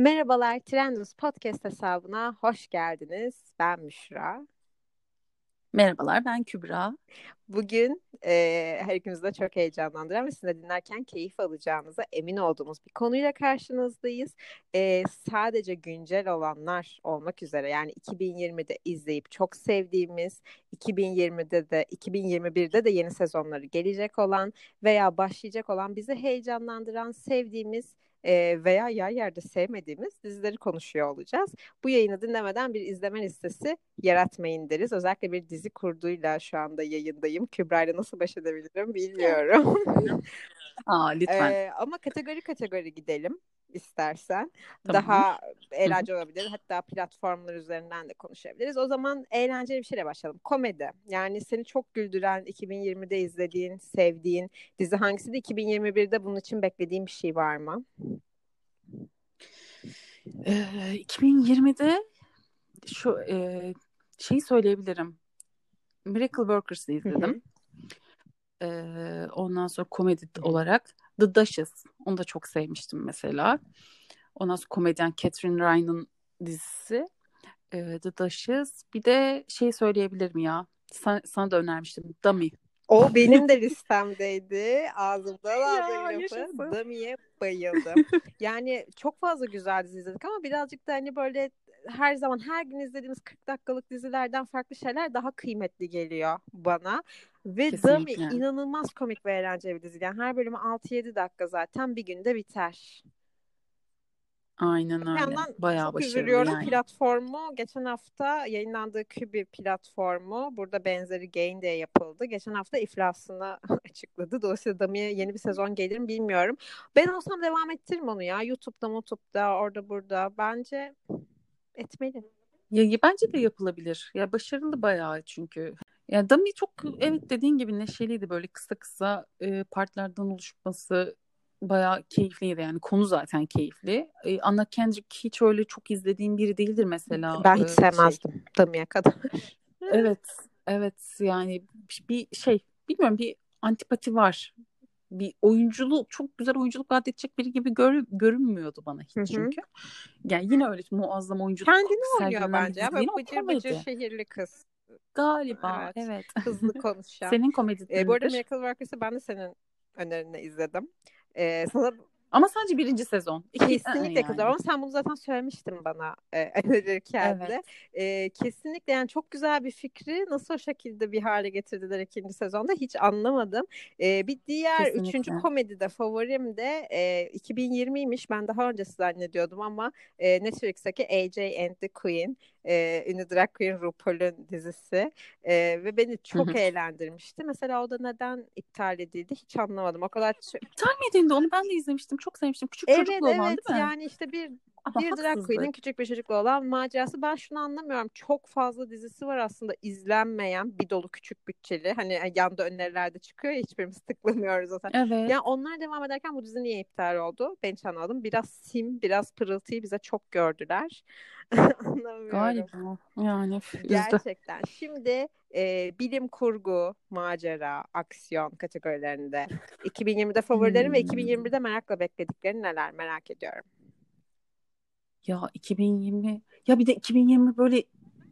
Merhabalar Trendus Podcast hesabına hoş geldiniz. Ben Müşra. Merhabalar ben Kübra. Bugün e, her ikimizi de çok heyecanlandıran ve sizin de dinlerken keyif alacağınıza emin olduğumuz bir konuyla karşınızdayız. E, sadece güncel olanlar olmak üzere yani 2020'de izleyip çok sevdiğimiz, 2020'de de 2021'de de yeni sezonları gelecek olan veya başlayacak olan bizi heyecanlandıran, sevdiğimiz e, veya yer yerde sevmediğimiz dizileri konuşuyor olacağız. Bu yayını dinlemeden bir izleme listesi yaratmayın deriz. Özellikle bir dizi kurduğuyla şu anda yayındayım. Kübra ile nasıl baş edebilirim bilmiyorum. Aa, lütfen. Ee, ama kategori kategori gidelim istersen. Tamam. Daha eğlenceli olabilir. Hatta platformlar üzerinden de konuşabiliriz. O zaman eğlenceli bir şeyle başlayalım. Komedi. Yani seni çok güldüren, 2020'de izlediğin, sevdiğin dizi hangisi de 2021'de bunun için beklediğin bir şey var mı? Ee, 2020'de şu e, şeyi söyleyebilirim. Miracle Workers'ı izledim. Ee, ondan sonra komedi olarak The Duchess. Onu da çok sevmiştim mesela. Ondan sonra komedyen Catherine Ryan'ın dizisi. Ee, The Duchess. Bir de şey söyleyebilirim ya. Sana, sana da önermiştim. Dummy. O benim de listemdeydi. Ağzımdan aldım lafı. Dummy'ye bayıldım. yani çok fazla güzel dizi izledik ama birazcık da hani böyle her zaman her gün izlediğimiz 40 dakikalık dizilerden farklı şeyler daha kıymetli geliyor bana. Ve Kesinlikle. Dummy inanılmaz komik ve eğlenceli bir dizi. Yani her bölümü 6-7 dakika zaten bir günde biter. Aynen öyle. yandan Bayağı çok başarılı üzülüyorum. Yani. Platformu geçen hafta yayınlandığı Kübi platformu burada benzeri Gain diye yapıldı. Geçen hafta iflasını açıkladı. Dolayısıyla Dami'ye yeni bir sezon gelir mi bilmiyorum. Ben olsam devam ettiririm onu ya. YouTube'da, YouTube'da, orada burada. Bence etmeli. Ya, bence de yapılabilir. Ya başarılı bayağı çünkü. Ya Dami çok evet dediğin gibi neşeliydi böyle kısa kısa e, partlardan oluşması bayağı keyifliydi yani konu zaten keyifli. Ee, Anna Kendrick hiç öyle çok izlediğim biri değildir mesela. Ben hiç ee, sevmezdim şey. Dami'ye kadar. evet, evet yani bir şey bilmiyorum bir antipati var. Bir oyunculuk çok güzel oyunculuk vaat edecek biri gibi gör, görünmüyordu bana hiç Hı-hı. çünkü. Yani yine öyle muazzam oyunculuk. Kendini oynuyor bence. Böyle bıcır bıcır şehirli kız. Galiba evet. evet. Hızlı konuşan. Senin komedi ee, Bu arada Miracle Workers'ı ben de senin önerine izledim. Ee, sana ama sadece birinci sezon. Kesinlikle yani. kızlar. Ama sen bunu zaten söylemiştin bana e, önerirken evet. de. E, kesinlikle yani çok güzel bir fikri nasıl o şekilde bir hale getirdiler ikinci sezonda hiç anlamadım. E, bir diğer kesinlikle. üçüncü komedi de favorim de e, 2020'ymiş. Ben daha önce zannediyordum ama e, Netflix'teki AJ and the Queen e, ünlü drag queen RuPaul'un dizisi e, ve beni çok eğlendirmişti. Mesela o da neden iptal edildi hiç anlamadım. O kadar iptal mi edildi? Onu ben de izlemiştim. Çok sevmiştim. Küçük evet, çocuklu olan evet, değil mi? Yani işte bir Ama bir drag queen'in küçük bir çocuklu olan macerası. Ben şunu anlamıyorum. Çok fazla dizisi var aslında izlenmeyen bir dolu küçük bütçeli. Hani yanda önerilerde çıkıyor ya hiçbirimiz tıklamıyoruz zaten. Evet. Yani onlar devam ederken bu dizi niye iptal oldu? Ben hiç anlamadım. Biraz sim, biraz pırıltıyı bize çok gördüler. Anlamıyorum. Galiba yani. Gerçekten. Şimdi e, bilim kurgu, macera, aksiyon kategorilerinde 2020'de favorilerim hmm. ve 2021'de merakla beklediklerini neler merak ediyorum. Ya 2020 ya bir de 2020 böyle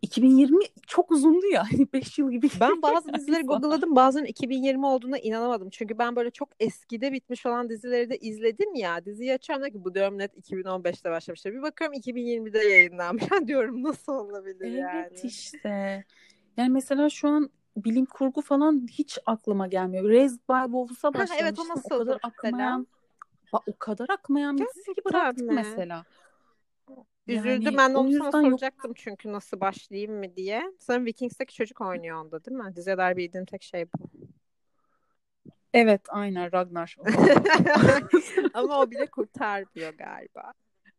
2020 çok uzundu ya. 5 yıl gibi. Ben bazı dizileri google'ladım. Bazen 2020 olduğuna inanamadım. Çünkü ben böyle çok eskide bitmiş olan dizileri de izledim ya. Diziyi açıyorum da ki bu diyorum net 2015'te başlamıştır. Bir bakıyorum 2020'de yayınlanmış. diyorum nasıl olabilir evet yani. Evet işte. Yani mesela şu an bilim kurgu falan hiç aklıma gelmiyor. Raised by Wolves'a başlamıştım. evet o nasıl o kadar akmayan, o kadar akmayan bir dizi ki bıraktık mesela. Üzüldüm. Yani, ben onu sana soracaktım yok. çünkü nasıl başlayayım mı diye. Sanırım Vikings'teki çocuk oynuyor onda değil mi? Diziye dair bildiğim tek şey bu. Evet aynen Ragnar. Ama o bile kurtarmıyor galiba.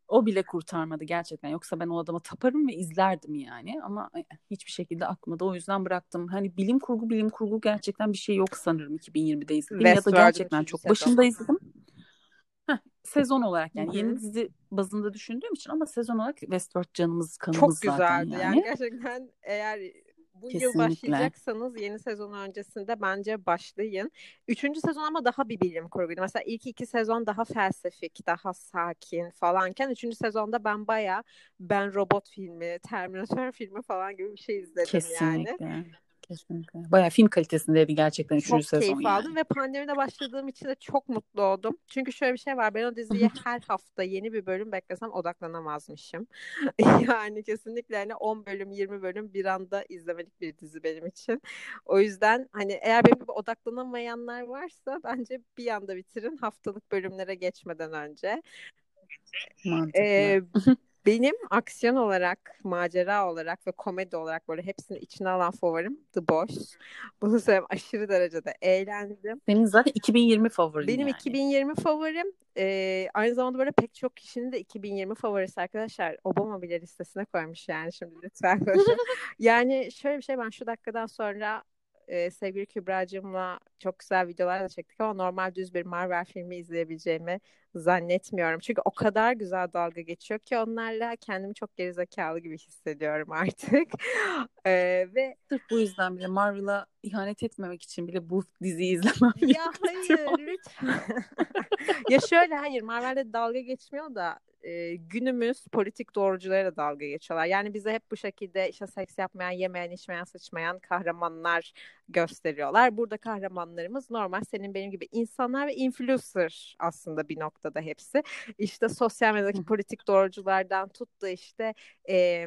O bile kurtarmadı gerçekten. Yoksa ben o adama taparım ve izlerdim yani. Ama e, hiçbir şekilde akmadı. O yüzden bıraktım. Hani bilim kurgu bilim kurgu gerçekten bir şey yok sanırım 2020'de izledim. ya da gerçekten çok başında izledim sezon olarak yani Hı-hı. yeni dizi bazında düşündüğüm için ama sezon olarak Westworld canımız kanımız Çok güzeldi zaten yani. yani gerçekten eğer bu Kesinlikle. yıl başlayacaksanız yeni sezon öncesinde bence başlayın. Üçüncü sezon ama daha bir bilim kurguydu. Mesela ilk iki sezon daha felsefik, daha sakin falanken üçüncü sezonda ben baya Ben Robot filmi, Terminator filmi falan gibi bir şey izledim Kesinlikle. yani. Kesinlikle. Bayağı film kalitesindeydi gerçekten 3. sezon Çok keyif yani. aldım ve pandemide başladığım için de çok mutlu oldum. Çünkü şöyle bir şey var. Ben o diziye her hafta yeni bir bölüm beklesem odaklanamazmışım. yani kesinlikle hani 10 bölüm 20 bölüm bir anda izlemelik bir dizi benim için. O yüzden hani eğer benim gibi odaklanamayanlar varsa bence bir anda bitirin haftalık bölümlere geçmeden önce. Mantıklı. Ee, benim aksiyon olarak, macera olarak ve komedi olarak böyle hepsini içine alan favorim The Boys. Bunu söyleyeyim aşırı derecede eğlendim. Senin zaten 2020 favorin Benim yani. 2020 favorim. Ee, aynı zamanda böyle pek çok kişinin de 2020 favorisi arkadaşlar. Obama bile listesine koymuş yani şimdi lütfen. yani şöyle bir şey ben şu dakikadan sonra e, sevgili Kübra'cığımla çok güzel videolar da çektik ama normal düz bir Marvel filmi izleyebileceğimi zannetmiyorum. Çünkü o kadar güzel dalga geçiyor ki onlarla kendimi çok gerizekalı gibi hissediyorum artık. e, ve Sırf bu yüzden bile Marvel'a ihanet etmemek için bile bu diziyi izlemem Ya hayır lütfen. ya şöyle hayır Marvel'de dalga geçmiyor da e, günümüz politik doğruculara dalga geçiyorlar. Yani bize hep bu şekilde işte seks yapmayan, yemeyen, içmeyen, sıçmayan kahramanlar gösteriyorlar. Burada kahramanlarımız normal senin benim gibi insanlar ve influencer aslında bir noktada hepsi. İşte sosyal medyadaki politik doğruculardan tut da işte e,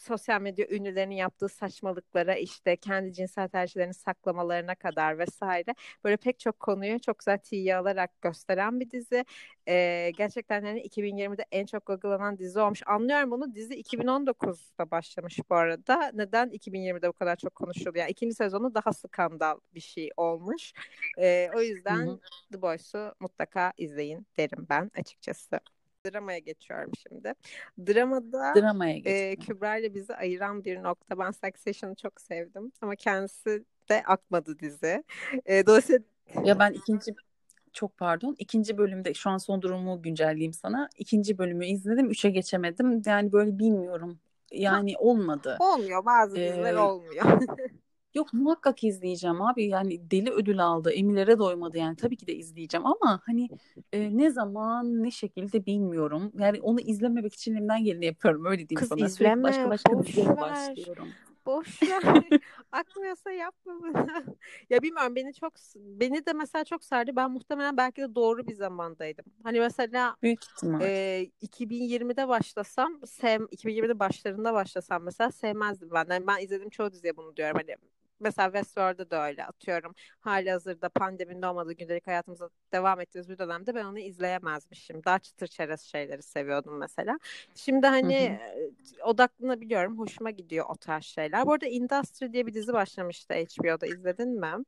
sosyal medya ünlülerinin yaptığı saçmalıklara işte kendi cinsel tercihlerini saklamalarına kadar vesaire böyle pek çok konuyu çok güzel tiye alarak gösteren bir dizi. Ee, gerçekten yani 2020'de en çok googlanan dizi olmuş. Anlıyorum bunu. Dizi 2019'da başlamış bu arada. Neden 2020'de bu kadar çok konuşuldu? Yani ikinci sezonu daha skandal bir şey olmuş. Ee, o yüzden Hı-hı. The Boys'u mutlaka izleyin derim ben açıkçası. Dramaya geçiyorum şimdi. Dramada Dramaya e, Kübra ile bizi ayıran bir nokta. Ben Succession'ı çok sevdim ama kendisi de akmadı dizi. E, dolayısıyla ya ben ikinci çok pardon. ikinci bölümde şu an son durumu güncelleyeyim sana. İkinci bölümü izledim. Üçe geçemedim. Yani böyle bilmiyorum. Yani olmadı. Olmuyor. Bazı diziler ee, olmuyor. Yok muhakkak izleyeceğim abi. Yani deli ödül aldı. Emilere doymadı yani. Tabii ki de izleyeceğim ama hani e, ne zaman ne şekilde bilmiyorum. Yani onu izlememek için elimden geleni yapıyorum. Öyle diyeyim Kız sana. izleme. başka başka boş ver. başlıyorum. Boş ver. Akmıyorsa yapma bunu. ya bilmiyorum beni çok beni de mesela çok sardı. Ben muhtemelen belki de doğru bir zamandaydım. Hani mesela Büyük ihtimal. E, 2020'de başlasam, sev 2020'de başlarında başlasam mesela sevmezdim ben. Yani ben izledim çoğu diziye bunu diyorum. Hani mesela Westworld'da da öyle atıyorum. Hali hazırda pandeminin olmadığı gündelik hayatımıza devam ettiğimiz bir dönemde ben onu izleyemezmişim. Daha çıtır çerez şeyleri seviyordum mesela. Şimdi hani hı hı. odaklanabiliyorum. Hoşuma gidiyor o tarz şeyler. Bu arada Industry diye bir dizi başlamıştı HBO'da. izledin mi?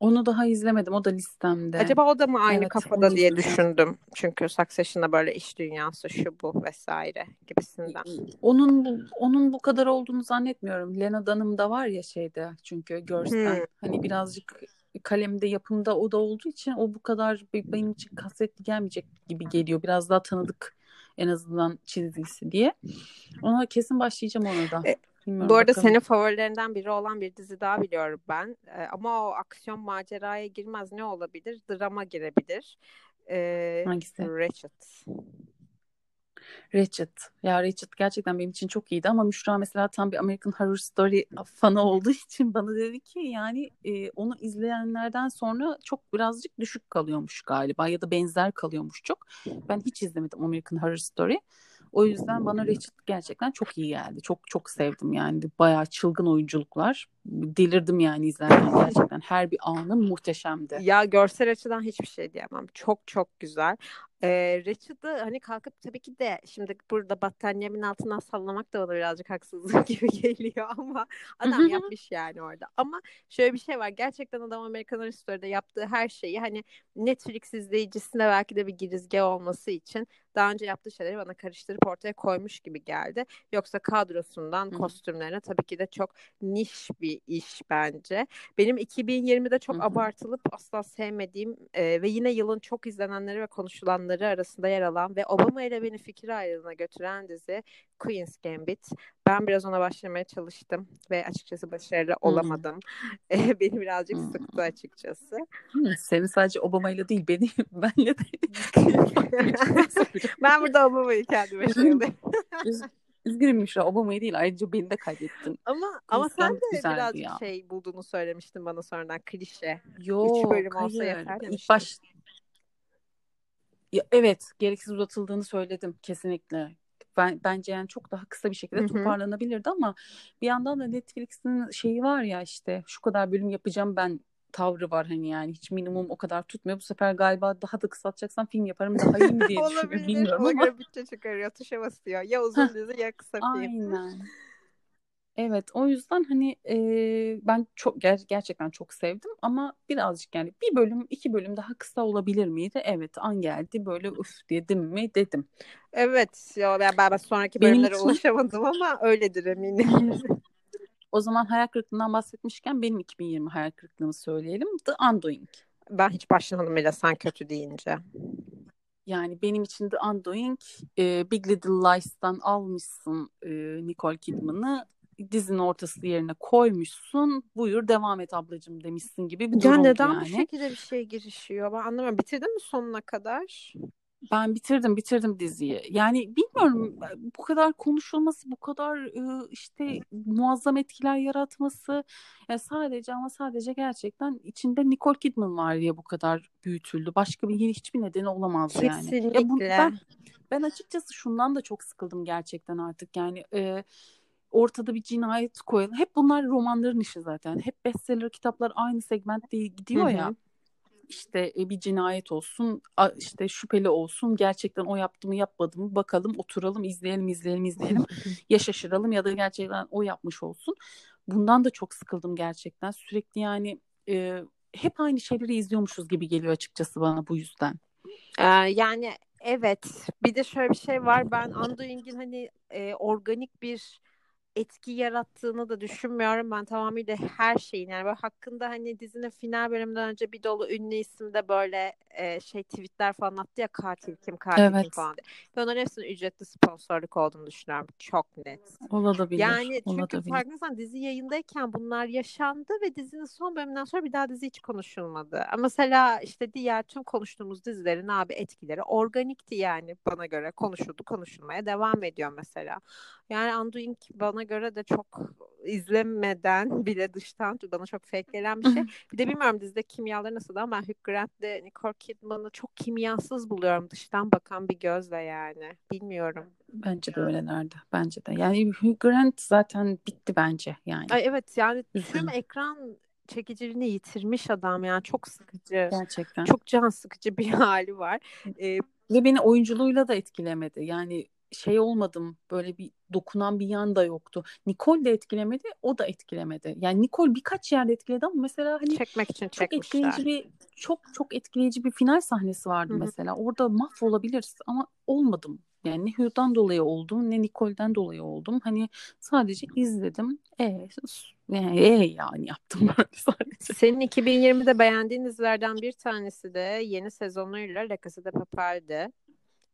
Onu daha izlemedim. O da listemde. Acaba o da mı aynı evet, kafada diye izledim. düşündüm. Çünkü Succession'da böyle iş dünyası şu bu vesaire gibisinden. Onun bu, onun bu kadar olduğunu zannetmiyorum. Lena Dunham da var ya şeyde çünkü görsen. Hmm. Hani birazcık kalemde yapımda o da olduğu için o bu kadar benim için kasvetli gelmeyecek gibi geliyor. Biraz daha tanıdık en azından çizgisi diye. Ona kesin başlayacağım ona da. E, Bilmiyorum, Bu arada bakalım. senin favorilerinden biri olan bir dizi daha biliyorum ben. Ee, ama o aksiyon maceraya girmez. Ne olabilir? Drama girebilir. Ee, Hangisi? Ratched. Ratched. Ya Ratched gerçekten benim için çok iyiydi ama Müşra mesela tam bir American Horror Story fanı olduğu için bana dedi ki yani e, onu izleyenlerden sonra çok birazcık düşük kalıyormuş galiba ya da benzer kalıyormuş çok. Ben hiç izlemedim American Horror Story. O yüzden bana Ratched gerçekten çok iyi geldi. Çok çok sevdim yani. Bayağı çılgın oyunculuklar. Delirdim yani izlerken gerçekten. Her bir anı muhteşemdi. Ya görsel açıdan hiçbir şey diyemem. Çok çok güzel. Ee, Richard'ı hani kalkıp tabii ki de şimdi burada battaniyemin altından sallamak da bana birazcık haksızlık gibi geliyor ama adam yapmış yani orada. Ama şöyle bir şey var. Gerçekten adam Amerikan Horror Story'de yaptığı her şeyi hani Netflix izleyicisine belki de bir girizge olması için daha önce yaptığı şeyleri bana karıştırıp ortaya koymuş gibi geldi. Yoksa kadrosundan kostümlerine tabii ki de çok niş bir bir iş bence. Benim 2020'de çok abartılıp asla sevmediğim e, ve yine yılın çok izlenenleri ve konuşulanları arasında yer alan ve Obama ile beni fikir ayrılığına götüren dizi Queen's Gambit. Ben biraz ona başlamaya çalıştım ve açıkçası başarılı olamadım. E, beni birazcık Hı. sıktı açıkçası. Hı, Seni sadece Obama'yla değil beni benle de ben burada Obama'yı kendime şey Üzgünüm. Müşra Obama'yı değil ayrıca beni de kaybettin. Ama ama Queen's sen de birazcık ya. şey bulduğunu söylemiştin bana sonradan klişe. Yok bölüm olsa hayır. yeter İlk demiştin. baş ya, evet gereksiz uzatıldığını söyledim kesinlikle. Ben, bence yani çok daha kısa bir şekilde toparlanabilirdi ama bir yandan da Netflix'in şeyi var ya işte şu kadar bölüm yapacağım ben tavrı var hani yani hiç minimum o kadar tutmuyor. Bu sefer galiba daha da kısaltacaksan film yaparım daha iyi mi diye düşünüyorum Olabilir. bilmiyorum ama. göre bütçe çıkarıyor. Tuşa basıyor. Ya uzun dizi ya kısa film. Aynen. Evet, o yüzden hani e, ben çok ger- gerçekten çok sevdim ama birazcık yani bir bölüm, iki bölüm daha kısa olabilir miydi? Evet, an geldi böyle üf dedim mi dedim. Evet. Ya ben, ben sonraki Benim bölümlere için- ulaşamadım ama öyledir eminim. O zaman hayal kırıklığından bahsetmişken benim 2020 hayal kırıklığımı söyleyelim. The Undoing. ben hiç başlamadım bile sen kötü deyince. Yani benim için The Undoing, e, Big Little Lies'tan almışsın e, Nicole Kidman'ı dizinin ortası yerine koymuşsun. Buyur devam et ablacığım demişsin gibi bir Ya durumdu neden bu yani. şekilde bir şey girişiyor? Ben anlamıyorum. Bitirdin mi sonuna kadar? Ben bitirdim bitirdim diziyi. Yani bilmiyorum bu kadar konuşulması, bu kadar işte muazzam etkiler yaratması ya sadece ama sadece gerçekten içinde Nicole Kidman var diye bu kadar büyütüldü. Başka bir hiçbir nedeni olamaz yani. Kesinlikle. Ya bu, ben ben açıkçası şundan da çok sıkıldım gerçekten artık. Yani e, ortada bir cinayet koyalım. Hep bunlar romanların işi zaten. Hep bestseller kitaplar aynı segmentte gidiyor Hı hı. ya işte e, bir cinayet olsun, işte şüpheli olsun, gerçekten o yaptı mı yapmadı mı bakalım, oturalım, izleyelim, izleyelim, izleyelim. ya şaşıralım ya da gerçekten o yapmış olsun. Bundan da çok sıkıldım gerçekten. Sürekli yani e, hep aynı şeyleri izliyormuşuz gibi geliyor açıkçası bana bu yüzden. Ee, yani evet. Bir de şöyle bir şey var. Ben Undoing'in hani e, organik bir etki yarattığını da düşünmüyorum. Ben tamamıyla her şeyin yani böyle hakkında hani dizinin final bölümünden önce bir dolu ünlü isim de böyle e, şey tweetler falan attı ya katil kim katil kim Evet. falan diye. Ben onların hepsinin ücretli sponsorluk olduğunu düşünüyorum. Çok net. Olabilir, Yani çünkü farkındaysan dizi yayındayken bunlar yaşandı ve dizinin son bölümünden sonra bir daha dizi hiç konuşulmadı. Ama mesela işte diğer tüm konuştuğumuz dizilerin abi etkileri organikti yani bana göre konuşuldu konuşulmaya devam ediyor mesela. Yani Undoing bana göre de çok izlemeden bile dıştan bana çok fake gelen bir şey. Bir de bilmiyorum dizide kimyaları nasıl ama ben Hugh Grant'le Nicole Kidman'ı çok kimyasız buluyorum dıştan bakan bir gözle yani. Bilmiyorum. Bence de öylelerdi. Bence de. Yani Hugh Grant zaten bitti bence yani. Ay evet yani tüm ekran çekiciliğini yitirmiş adam yani çok sıkıcı. Gerçekten. Çok can sıkıcı bir hali var. Ee, Ve beni oyunculuğuyla da etkilemedi. Yani şey olmadım böyle bir dokunan bir yan da yoktu. Nicole de etkilemedi, o da etkilemedi. Yani Nicole birkaç yerde etkiledi ama mesela hani çekmek için çok çekmişler. etkileyici bir çok çok etkileyici bir final sahnesi vardı Hı hı. mesela. Orada mahvolabiliriz ama olmadım. Yani ne Hugh'dan dolayı oldum ne Nicole'den dolayı oldum. Hani sadece izledim. E, yani, e yani yaptım böyle sadece. Senin 2020'de beğendiğin dizilerden bir tanesi de yeni sezonuyla La Casa de Papel'di.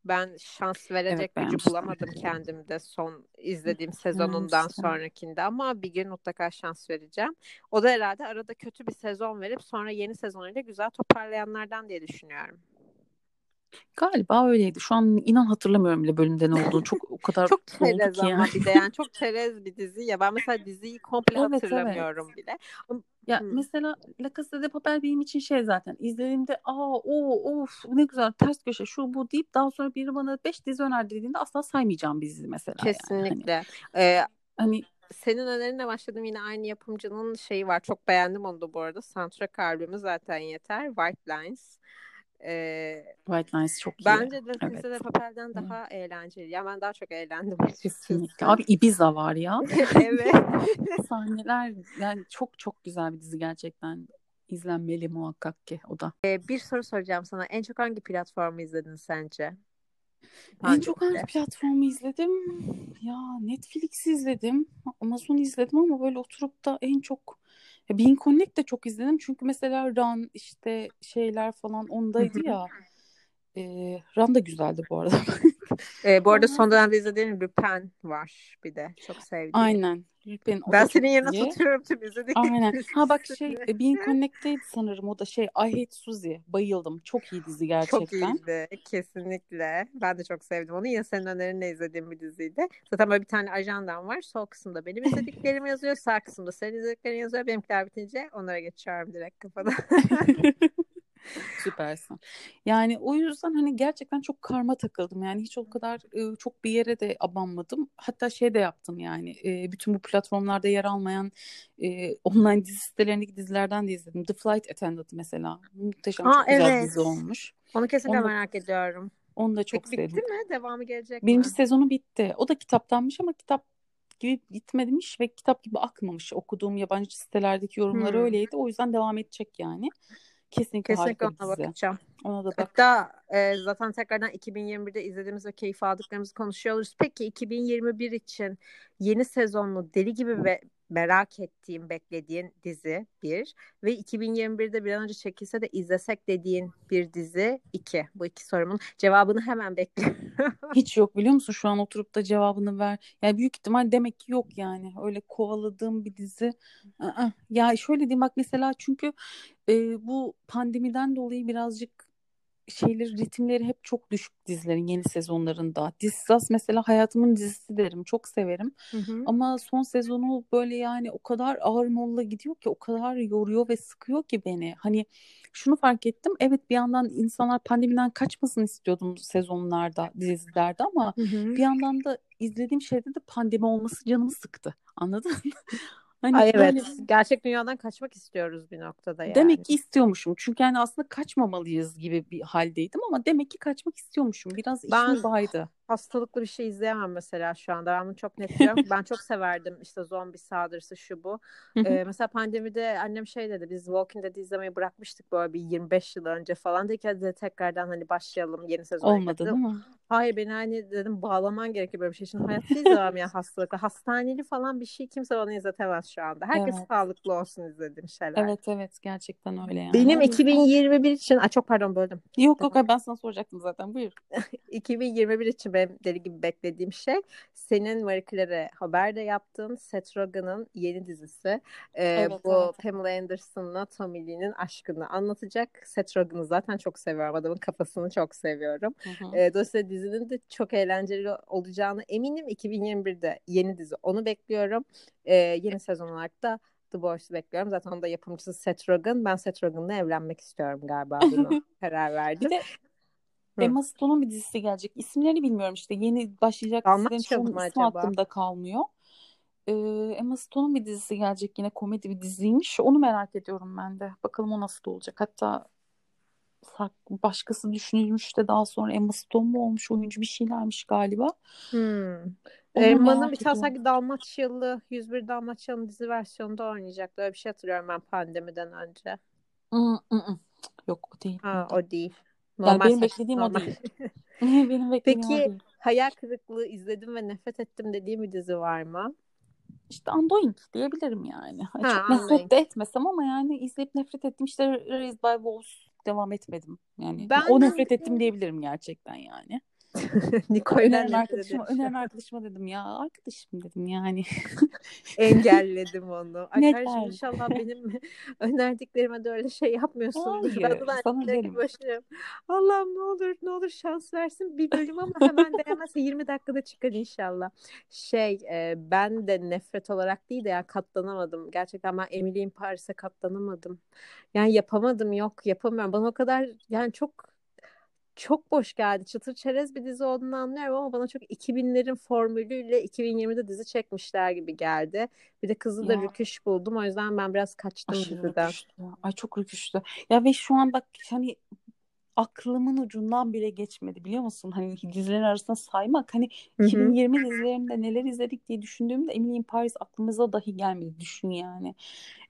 Ben şans verecek Evet, gücü bulamadım kendimde son izlediğim sezonundan sonrakinde ama bir gün mutlaka şans vereceğim. O da herhalde arada kötü bir sezon verip sonra yeni sezonuyla güzel toparlayanlardan diye düşünüyorum. Galiba öyleydi. Şu an inan hatırlamıyorum bile bölümde ne olduğunu. Çok o kadar Çok çerez ki ama yani. bir de yani çok çerez bir dizi ya ben mesela diziyi komple Evet, evet. hatırlamıyorum bile. Ya Hmm. mesela La Casa de Papel benim için şey zaten izlediğimde aa o of ne güzel ters köşe şu bu deyip daha sonra biri bana 5 dizi öner dediğinde asla saymayacağım bir dizi mesela yani. Hani, Kesinlikle. Ee, hani senin önerinle başladım yine aynı yapımcının şeyi var. Çok beğendim onu da bu arada. Soundtrack albümü zaten yeter. White Lines. Ee, White Lines çok iyi. bence de Evet. De Papel'den daha eğlenceli. Ya ben daha çok eğlendim. Kesinlikle. Abi Ibiza var ya. evet. Sahneler yani çok çok güzel bir dizi gerçekten. İzlenmeli muhakkak ki o da. Ee, bir soru soracağım sana. En çok hangi platformu izledin sence? En çok hangi platformu izledim? Ya Netflix izledim. Amazon izledim ama böyle oturup da en çok Bean Connect de çok izledim. Çünkü mesela Run işte şeyler falan ondaydı ya. E, Run da güzeldi bu arada. e, bu arada son dönemde izlediğim Lupin var bir de. Çok sevdiğim. Aynen. Lupin, ben senin yerine iyi. tutuyorum tüm izlediklerini. Aynen. Ha bak şey Bean Connect'teydi sanırım o da şey I Hate Suzy. Bayıldım. Çok iyi dizi gerçekten. Çok iyiydi. Kesinlikle. Ben de çok sevdim onu. Yine senin önerinle izlediğim bir diziydi. Zaten böyle bir tane ajandan var. Sol kısımda benim izlediklerim yazıyor. Sağ kısımda senin izlediklerin yazıyor. Benimkiler bitince onlara geçiyorum direkt kafada. Süpersin. Yani o yüzden hani gerçekten çok karma takıldım. Yani hiç o kadar e, çok bir yere de abanmadım. Hatta şey de yaptım yani e, bütün bu platformlarda yer almayan e, online dizi sitelerindeki dizilerden de izledim. The Flight Attendant mesela. Muhteşem Aa, çok evet. güzel dizi olmuş. Onu kesinlikle Onu, merak ediyorum. Onu da çok Peki, sevdim. Bitti mi? Devamı gelecek Birinci mi? sezonu bitti. O da kitaptanmış ama kitap gibi gitmemiş ve kitap gibi akmamış. Okuduğum yabancı sitelerdeki yorumlar hmm. öyleydi. O yüzden devam edecek yani. Kesinlikle, Kesinlikle ona dizi. bakacağım. Ona da bak. Hatta e, zaten tekrardan 2021'de izlediğimiz ve keyif aldıklarımızı konuşuyoruz. Peki 2021 için yeni sezonlu deli gibi ve merak ettiğim, beklediğin dizi bir ve 2021'de bir an önce çekilse de izlesek dediğin bir dizi iki. Bu iki sorumun cevabını hemen bekliyorum. Hiç yok biliyor musun? Şu an oturup da cevabını ver. Yani büyük ihtimal demek ki yok yani. Öyle kovaladığım bir dizi. Aa, ya şöyle diyeyim bak mesela çünkü e, bu pandemiden dolayı birazcık şeyleri ritimleri hep çok düşük dizilerin yeni sezonlarında. This mesela hayatımın dizisi derim. Çok severim. Hı hı. Ama son sezonu böyle yani o kadar ağır molla gidiyor ki o kadar yoruyor ve sıkıyor ki beni. Hani şunu fark ettim. Evet bir yandan insanlar pandemiden kaçmasın istiyordum sezonlarda, dizilerde ama hı hı. bir yandan da izlediğim şeyde de pandemi olması canımı sıktı. Anladın mı? Hani Ay evet. Böyle... Gerçek dünyadan kaçmak istiyoruz bir noktada yani. Demek ki istiyormuşum. Çünkü yani aslında kaçmamalıyız gibi bir haldeydim ama demek ki kaçmak istiyormuşum. Biraz ben... içim baydı hastalıklı bir şey izleyemem mesela şu anda. Ben bunu çok net biliyorum. ben çok severdim işte zombi saldırısı şu bu. ee, mesela pandemide annem şey dedi biz Walking Dead izlemeyi bırakmıştık böyle bir 25 yıl önce falan. Dedi ki tekrardan hani başlayalım yeni sezon. Olmadı değil mi? Hayır beni hani dedim bağlaman gerekir böyle bir şey. Şimdi hayatta izlemem ya hastalıkla. Hastaneli falan bir şey kimse bana izletemez şu anda. Herkes evet. sağlıklı olsun izlediğim şeyler. Evet evet gerçekten öyle yani. Benim 2021 için... Ay, çok pardon böldüm. Yok yok ben sana soracaktım zaten buyur. 2021 için benim deli gibi beklediğim şey senin Marie Claire haberde yaptığın Seth Rogen'ın yeni dizisi. Ee, evet, bu evet. Pamela Anderson'la Tommy Lee'nin aşkını anlatacak. Seth Rogen'ı zaten çok seviyorum. Adamın kafasını çok seviyorum. Hı hı. Ee, dolayısıyla dizinin de çok eğlenceli olacağını eminim. 2021'de yeni dizi onu bekliyorum. Ee, yeni sezon olarak da The Boys'u bekliyorum. Zaten onun da yapımcısı Seth Rogen. Ben Seth Rogen'la evlenmek istiyorum galiba bunu karar verdim. Bir de Hı. Emma Stone'un bir dizisi gelecek. İsimlerini bilmiyorum işte. Yeni başlayacak dizilerin çoğunun ismi aklımda kalmıyor. Ee, Emma Stone'un bir dizisi gelecek yine komedi bir diziymiş. Onu merak ediyorum ben de. Bakalım o nasıl olacak. Hatta başkası düşünülmüş de daha sonra Emma Stone mu olmuş oyuncu bir şeylermiş galiba. Hmm. Emma'nın bir tane sanki Dalmaçyalı 101 Dalmaçyalı'nın dizi versiyonunda oynayacaktı. Öyle bir şey hatırlıyorum ben pandemiden önce. Yok o değil. Ha, o değil. Normal yani benim beklediğim normal. o değil. benim beklediğim Peki, o değil. hayal kırıklığı izledim ve nefret ettim dediğim bir dizi var mı? İşte Undoing diyebilirim yani. Ha, Çok nefret de etmesem ama yani izleyip nefret ettim. İşte Raised by Wolves devam etmedim. Yani ben o nefret ettim diyebilirim gerçekten yani. Nicole'den arkadaşıma, öneren arkadaşıma dedim ya arkadaşım dedim yani. Engelledim onu. Ay kardeşim inşallah benim önerdiklerime de öyle şey yapmıyorsun. Hayır, sana derim. Allah'ım ne olur ne olur şans versin bir bölüm ama hemen beğenmezse 20 dakikada çıkar inşallah. Şey e, ben de nefret olarak değil de ya katlanamadım. Gerçekten ben Emily in Paris'e katlanamadım. Yani yapamadım yok yapamıyorum. Bana o kadar yani çok çok boş geldi. Çıtır çerez bir dizi olduğunu anlıyorum ama bana çok 2000'lerin formülüyle 2020'de dizi çekmişler gibi geldi. Bir de kızı da ya. rüküş buldum. O yüzden ben biraz kaçtım Aşırı diziden. Rüküştü. Ay çok rüküştü. Ya ve şu an bak hani aklımın ucundan bile geçmedi biliyor musun? Hani dizilerin arasında saymak hani Hı hı. 2020 dizilerinde neler izledik diye düşündüğümde Emily in Paris aklımıza dahi gelmedi düşün yani.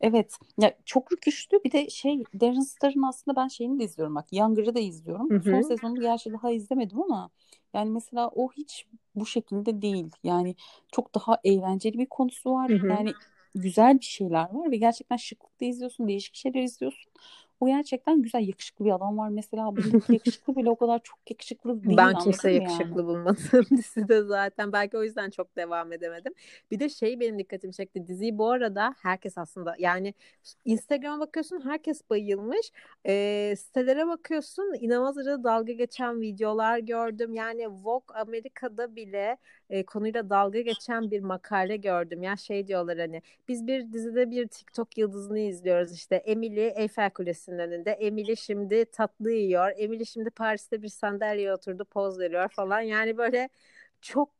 Evet ya çok rüküşlü bir de şey Darren Star'ın aslında ben şeyini de izliyorum bak Younger'ı da izliyorum. Son sezonu gerçi daha izlemedim ama yani mesela o hiç bu şekilde değil. Yani çok daha eğlenceli bir konusu var. Yani güzel bir şeyler var ve gerçekten şıklıkla izliyorsun, değişik şeyler izliyorsun. O gerçekten güzel, yakışıklı bir adam var mesela. Bundaki yakışıklı bile o kadar çok yakışıklı değil Ben kimse yakışıklı yani? bulmadım dizide zaten. Belki o yüzden çok devam edemedim. Bir de şey benim dikkatimi çekti. Diziyi bu arada herkes aslında yani Instagram'a bakıyorsun herkes bayılmış. Ee, sitelere bakıyorsun inanılmaz dalga geçen videolar gördüm. Yani Vogue Amerika'da bile e, konuyla dalga geçen bir makale gördüm. Ya şey diyorlar hani biz bir dizide bir TikTok yıldızını izliyoruz işte Emily Eiffel Kulesi'nin önünde. Emily şimdi tatlı yiyor. Emily şimdi Paris'te bir sandalyeye oturdu poz veriyor falan. Yani böyle çok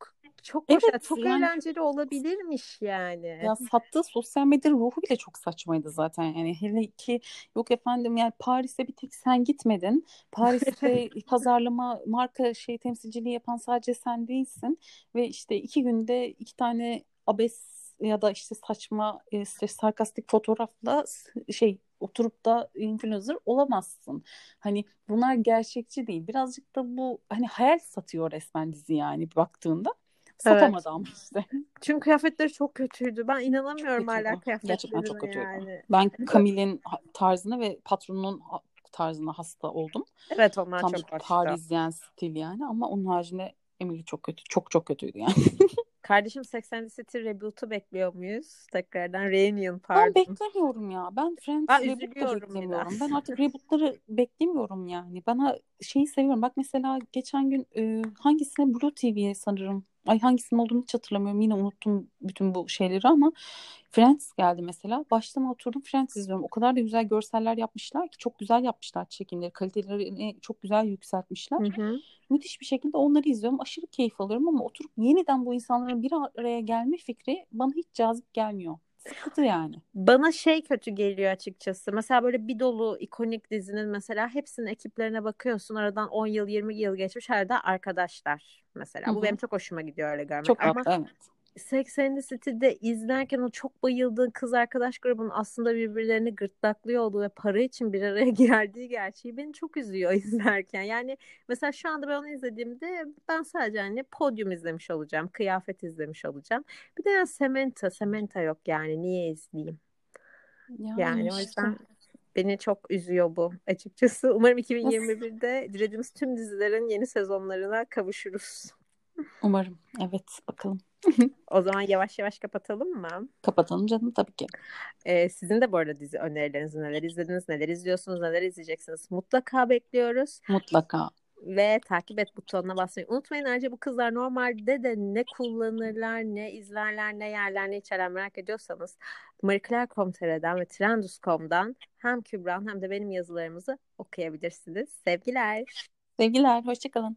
çok boş Evet çok yani eğlenceli olabilirmiş yani. ya sattığı sosyal medya ruhu bile çok saçmaydı zaten yani hele ki yok efendim yani Paris'e bir tek sen gitmedin Paris'te pazarlama marka şey temsilciliği yapan sadece sen değilsin ve işte iki günde iki tane abes ya da işte saçma işte sarkastik fotoğrafla şey oturup da influencer olamazsın. Hani bunlar gerçekçi değil. Birazcık da bu hani hayal satıyor resmen dizi yani baktığında. Satamadı ama işte. Çünkü kıyafetleri çok kötüydü. Ben inanamıyorum Çok hala kötüydü. Gerçekten çok kıyafetlerine kötüydü. yani. Ben Camille'in tarzına ve patronun tarzına hasta oldum. Evet onlar Tam çok hoştu. Parisyen stil yani ama onun haricinde Emily çok kötü. Çok çok kötüydü yani. Kardeşim Sex and the City reboot'u bekliyor muyuz? Tekrardan reunion Ben pardon. beklemiyorum ya. Ben Friends Ben reboot da üzülüyorum beklemiyorum. Ben artık rebootları beklemiyorum yani. Bana şeyi seviyorum. Bak mesela geçen gün e, hangisine Blue TV'ye sanırım. Ay hangisinin olduğunu hiç hatırlamıyorum. Yine unuttum bütün bu şeyleri ama Friends geldi mesela. Baştan oturdum Friends izliyorum. O kadar da güzel görseller yapmışlar ki çok güzel yapmışlar çekimleri. Kalitelerini çok güzel yükseltmişler. Hı hı. Müthiş bir şekilde onları izliyorum. Aşırı keyif alıyorum ama oturup yeniden bu insanların bir araya gelme fikri bana hiç cazip gelmiyor. Sıkıntı yani. Bana şey kötü geliyor açıkçası. Mesela böyle bir dolu ikonik dizinin mesela hepsinin ekiplerine bakıyorsun. Aradan 10 yıl 20 yıl geçmiş herhalde arkadaşlar mesela. Hı Bu benim çok hoşuma gidiyor öyle görmek. Çok Ama evet. Sex and the City'de izlerken o çok bayıldığın kız arkadaş grubunun aslında birbirlerini gırtlaklıyor olduğu ve para için bir araya geldiği gerçeği beni çok üzüyor izlerken. Yani mesela şu anda ben onu izlediğimde ben sadece hani podyum izlemiş olacağım, kıyafet izlemiş olacağım. Bir de yani Samantha, Samantha yok yani niye izleyeyim? Yani, Yani o işte. yüzden beni çok üzüyor bu açıkçası. Umarım 2021'de dilediğimiz tüm dizilerin yeni sezonlarına kavuşuruz. Umarım. Evet bakalım. O zaman yavaş yavaş kapatalım mı? Kapatalım canım tabii ki. Ee, sizin de bu arada dizi önerileriniz neler izlediniz, neler izliyorsunuz, neler izleyeceksiniz mutlaka bekliyoruz. Mutlaka. Ve takip et butonuna basmayı unutmayın. Ayrıca bu kızlar normalde de ne kullanırlar, ne izlerler, ne yerler, ne içerler merak ediyorsanız marieclaire.com.tr'den ve trendus.com'dan hem Kübra'nın hem de benim yazılarımızı okuyabilirsiniz. Sevgiler. Sevgiler. Hoşçakalın.